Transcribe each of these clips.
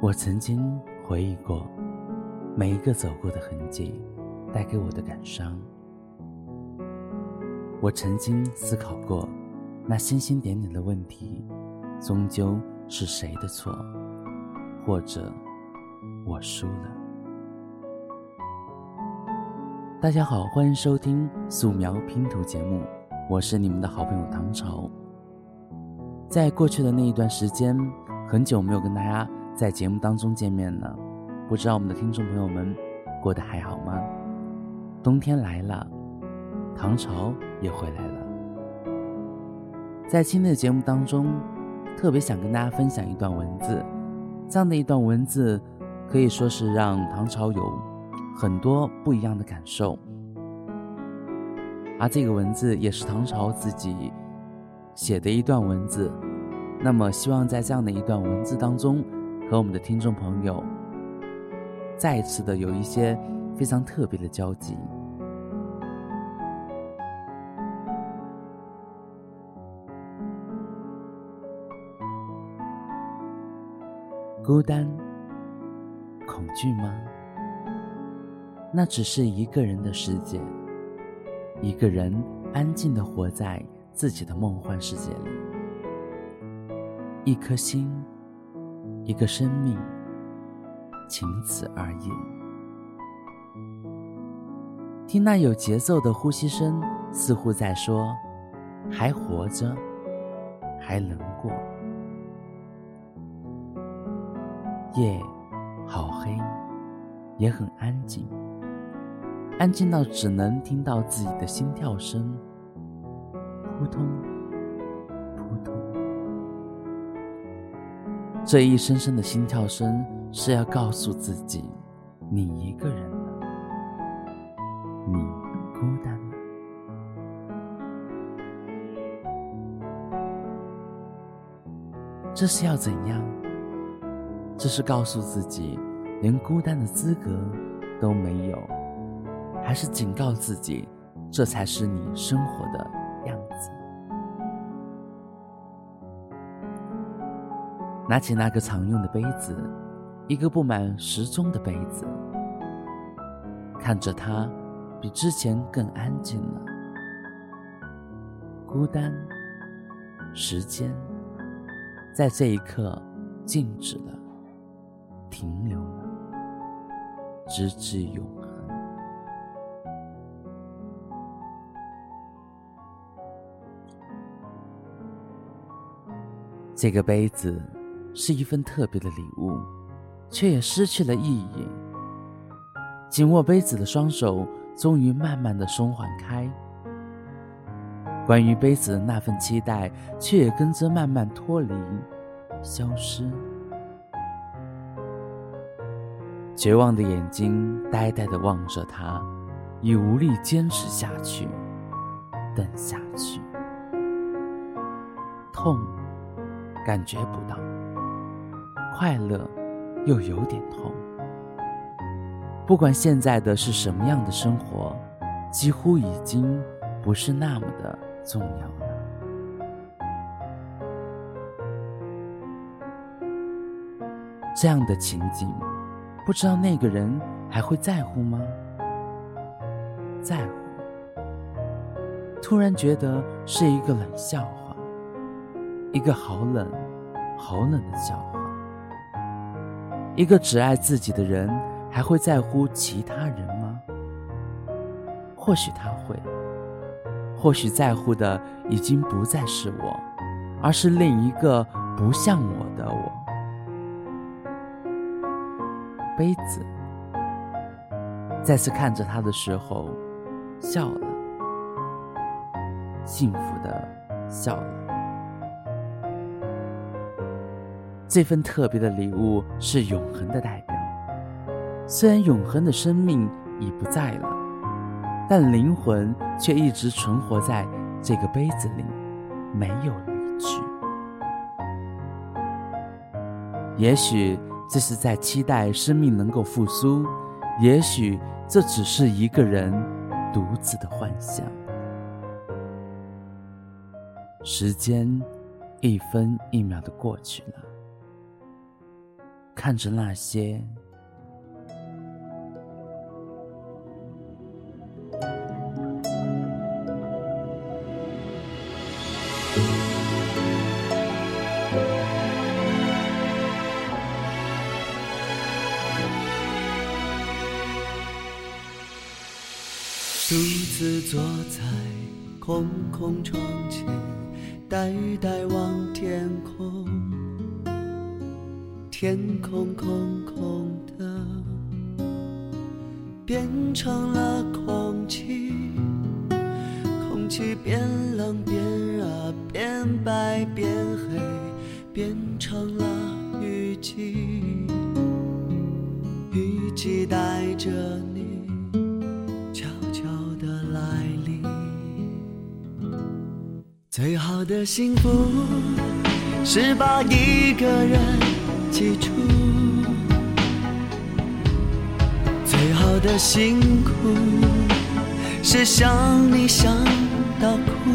我曾经回忆过每一个走过的痕迹带给我的感伤。我曾经思考过，那星星点点的问题，终究是谁的错？或者我输了？大家好，欢迎收听素描拼图节目，我是你们的好朋友唐朝。在过去的那一段时间，很久没有跟大家。在节目当中见面了，不知道我们的听众朋友们过得还好吗？冬天来了，唐朝也回来了。在今天的节目当中，特别想跟大家分享一段文字，这样的一段文字可以说是让唐朝有很多不一样的感受，而这个文字也是唐朝自己写的一段文字。那么，希望在这样的一段文字当中。和我们的听众朋友再一次的有一些非常特别的交集。孤单、恐惧吗？那只是一个人的世界，一个人安静的活在自己的梦幻世界里，一颗心。一个生命，仅此而已。听那有节奏的呼吸声，似乎在说：“还活着，还能过。”夜好黑，也很安静，安静到只能听到自己的心跳声，扑通。扑通这一声声的心跳声是要告诉自己，你一个人了，你孤单了。这是要怎样？这是告诉自己，连孤单的资格都没有，还是警告自己，这才是你生活的样子？拿起那个常用的杯子，一个布满时钟的杯子，看着它，比之前更安静了。孤单，时间，在这一刻静止了，停留了，直至永恒。这个杯子。是一份特别的礼物，却也失去了意义。紧握杯子的双手终于慢慢的松缓开，关于杯子的那份期待，却也跟着慢慢脱离、消失。绝望的眼睛呆呆的望着他，已无力坚持下去，等下去。痛，感觉不到。快乐，又有点痛。不管现在的是什么样的生活，几乎已经不是那么的重要了。这样的情景，不知道那个人还会在乎吗？在乎。突然觉得是一个冷笑话，一个好冷、好冷的笑话。一个只爱自己的人，还会在乎其他人吗？或许他会，或许在乎的已经不再是我，而是另一个不像我的我。杯子再次看着他的时候，笑了，幸福的笑了。这份特别的礼物是永恒的代表，虽然永恒的生命已不在了，但灵魂却一直存活在这个杯子里，没有离去。也许这是在期待生命能够复苏，也许这只是一个人独自的幻想。时间一分一秒的过去了，看着那些。独自坐在空空窗前，呆呆望天空，天空空空的，变成了空气，空气变冷变热，变白变黑，变成了雨季，雨季带着你悄悄的来临。最好的幸福是把一个人记住，最好的辛苦是想你想到哭，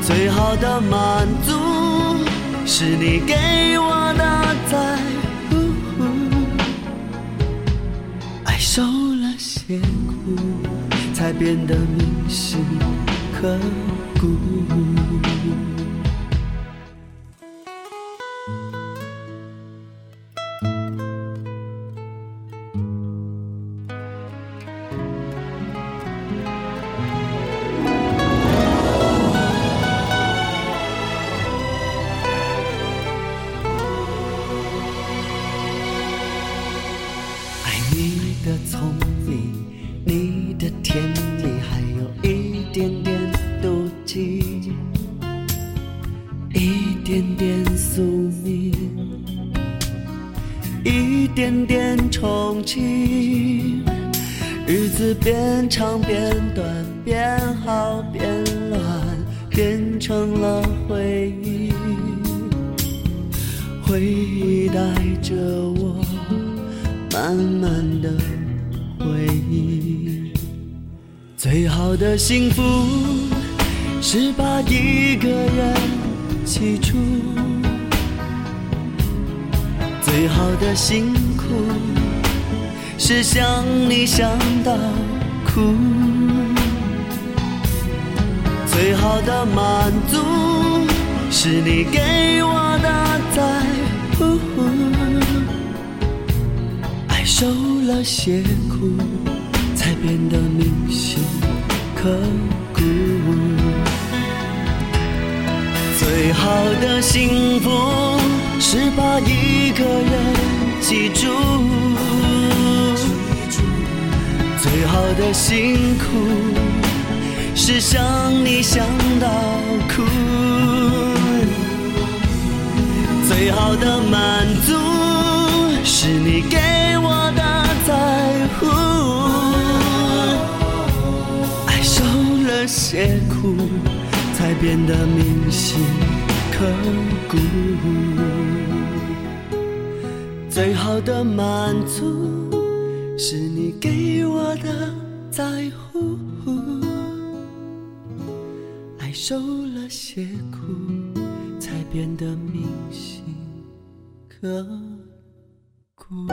最好的满足是你给我的在乎，爱受了些苦。才变得铭心刻骨。变长变短，变好变乱，变成了回忆。回忆带着我，慢慢的回忆。最好的幸福是把一个人记住，最好的辛苦是想你想到哭，最好的满足是你给我的在乎，爱受了些苦。才变得铭心刻骨。最好的幸福是把一个人记住，最好的辛苦是想你想到哭，最好的满足是你给我的在乎。爱受了些苦，才变得铭心刻骨。最好的满足，是你给我在乎。爱受了些苦，才变得铭心刻骨。